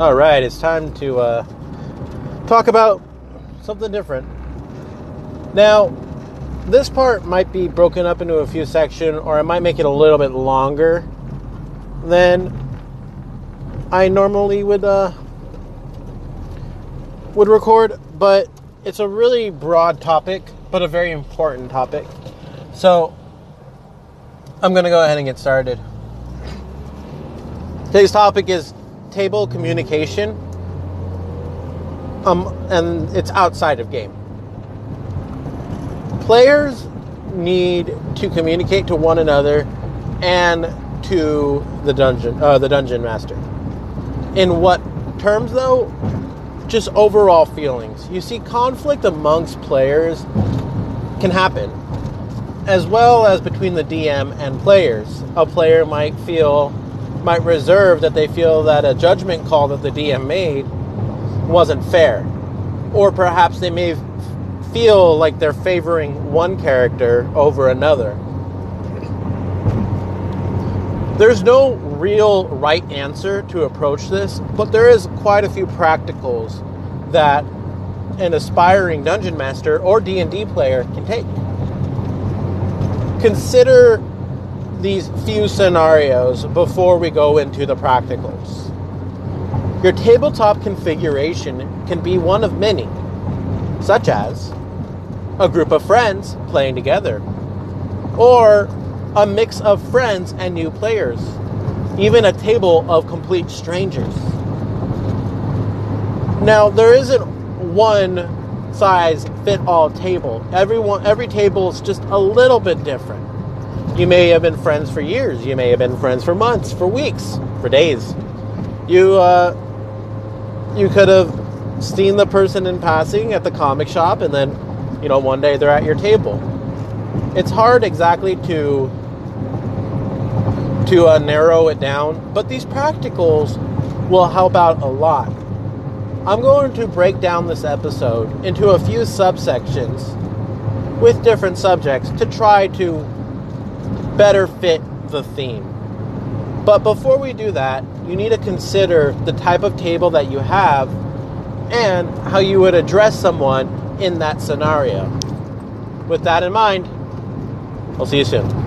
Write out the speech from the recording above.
All right, it's time to uh, talk about something different. Now, this part might be broken up into a few sections, or I might make it a little bit longer than I normally would uh, would record. But it's a really broad topic, but a very important topic. So I'm going to go ahead and get started. Today's topic is table communication, um, and it's outside of game. Players need to communicate to one another and to the dungeon, uh, the dungeon master. In what terms, though? Just overall feelings. You see, conflict amongst players can happen, as well as between the DM and players. A player might feel might reserve that they feel that a judgment call that the DM made wasn't fair. Or perhaps they may feel like they're favoring one character over another. There's no real right answer to approach this, but there is quite a few practicals that an aspiring dungeon master or D&D player can take. Consider these few scenarios before we go into the practicals. Your tabletop configuration can be one of many, such as a group of friends playing together, or a mix of friends and new players, even a table of complete strangers. Now, there isn't one size fit all table. Everyone every table is just a little bit different. You may have been friends for years. You may have been friends for months, for weeks, for days. You uh, you could have seen the person in passing at the comic shop, and then you know one day they're at your table. It's hard exactly to to uh, narrow it down, but these practicals will help out a lot. I'm going to break down this episode into a few subsections with different subjects to try to better fit the theme. But before we do that, you need to consider the type of table that you have and how you would address someone in that scenario. With that in mind, I'll see you soon.